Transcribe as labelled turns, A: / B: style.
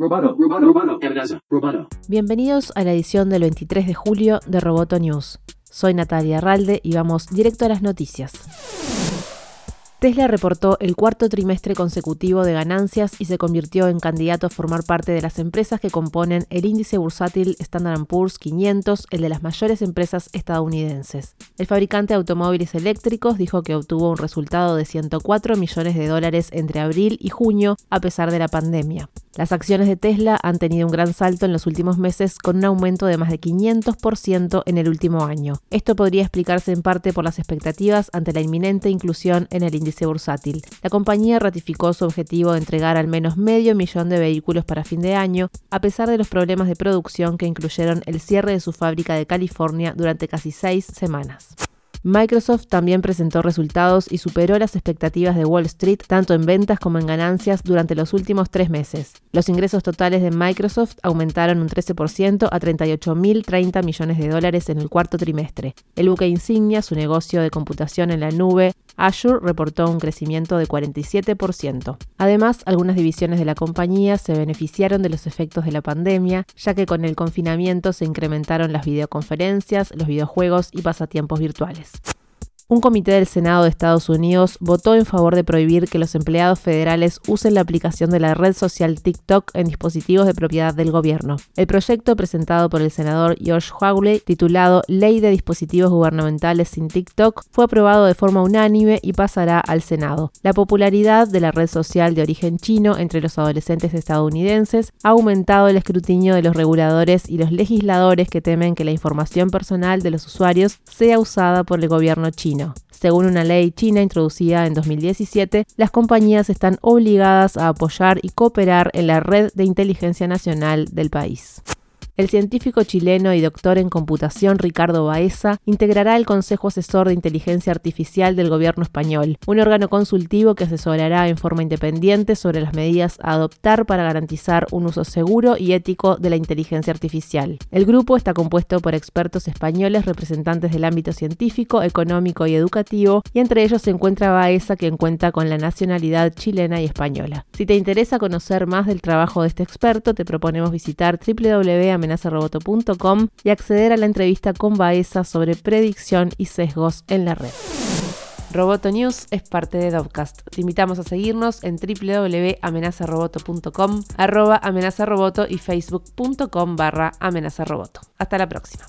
A: Roboto, Roboto, Roboto.
B: Bienvenidos a la edición del 23 de julio de Roboto News. Soy Natalia Arralde y vamos directo a las noticias. Tesla reportó el cuarto trimestre consecutivo de ganancias y se convirtió en candidato a formar parte de las empresas que componen el índice bursátil Standard Poor's 500, el de las mayores empresas estadounidenses. El fabricante de automóviles eléctricos dijo que obtuvo un resultado de 104 millones de dólares entre abril y junio a pesar de la pandemia. Las acciones de Tesla han tenido un gran salto en los últimos meses con un aumento de más de 500% en el último año. Esto podría explicarse en parte por las expectativas ante la inminente inclusión en el índice bursátil. La compañía ratificó su objetivo de entregar al menos medio millón de vehículos para fin de año, a pesar de los problemas de producción que incluyeron el cierre de su fábrica de California durante casi seis semanas. Microsoft también presentó resultados y superó las expectativas de Wall Street tanto en ventas como en ganancias durante los últimos tres meses. Los ingresos totales de Microsoft aumentaron un 13% a 38.030 millones de dólares en el cuarto trimestre. El buque insignia, su negocio de computación en la nube, Azure reportó un crecimiento de 47%. Además, algunas divisiones de la compañía se beneficiaron de los efectos de la pandemia, ya que con el confinamiento se incrementaron las videoconferencias, los videojuegos y pasatiempos virtuales un comité del Senado de Estados Unidos votó en favor de prohibir que los empleados federales usen la aplicación de la red social TikTok en dispositivos de propiedad del gobierno. El proyecto presentado por el senador George Hawley, titulado Ley de Dispositivos Gubernamentales sin TikTok, fue aprobado de forma unánime y pasará al Senado. La popularidad de la red social de origen chino entre los adolescentes estadounidenses ha aumentado el escrutinio de los reguladores y los legisladores que temen que la información personal de los usuarios sea usada por el gobierno chino. Según una ley china introducida en 2017, las compañías están obligadas a apoyar y cooperar en la red de inteligencia nacional del país. El científico chileno y doctor en computación Ricardo Baeza integrará el Consejo Asesor de Inteligencia Artificial del Gobierno español, un órgano consultivo que asesorará en forma independiente sobre las medidas a adoptar para garantizar un uso seguro y ético de la inteligencia artificial. El grupo está compuesto por expertos españoles representantes del ámbito científico, económico y educativo, y entre ellos se encuentra Baeza, quien cuenta con la nacionalidad chilena y española. Si te interesa conocer más del trabajo de este experto, te proponemos visitar www amenazaroboto.com y acceder a la entrevista con Baeza sobre predicción y sesgos en la red. Roboto News es parte de Dovcast. Te invitamos a seguirnos en www.amenazaroboto.com, arroba amenazaroboto y facebook.com barra amenazaroboto. Hasta la próxima.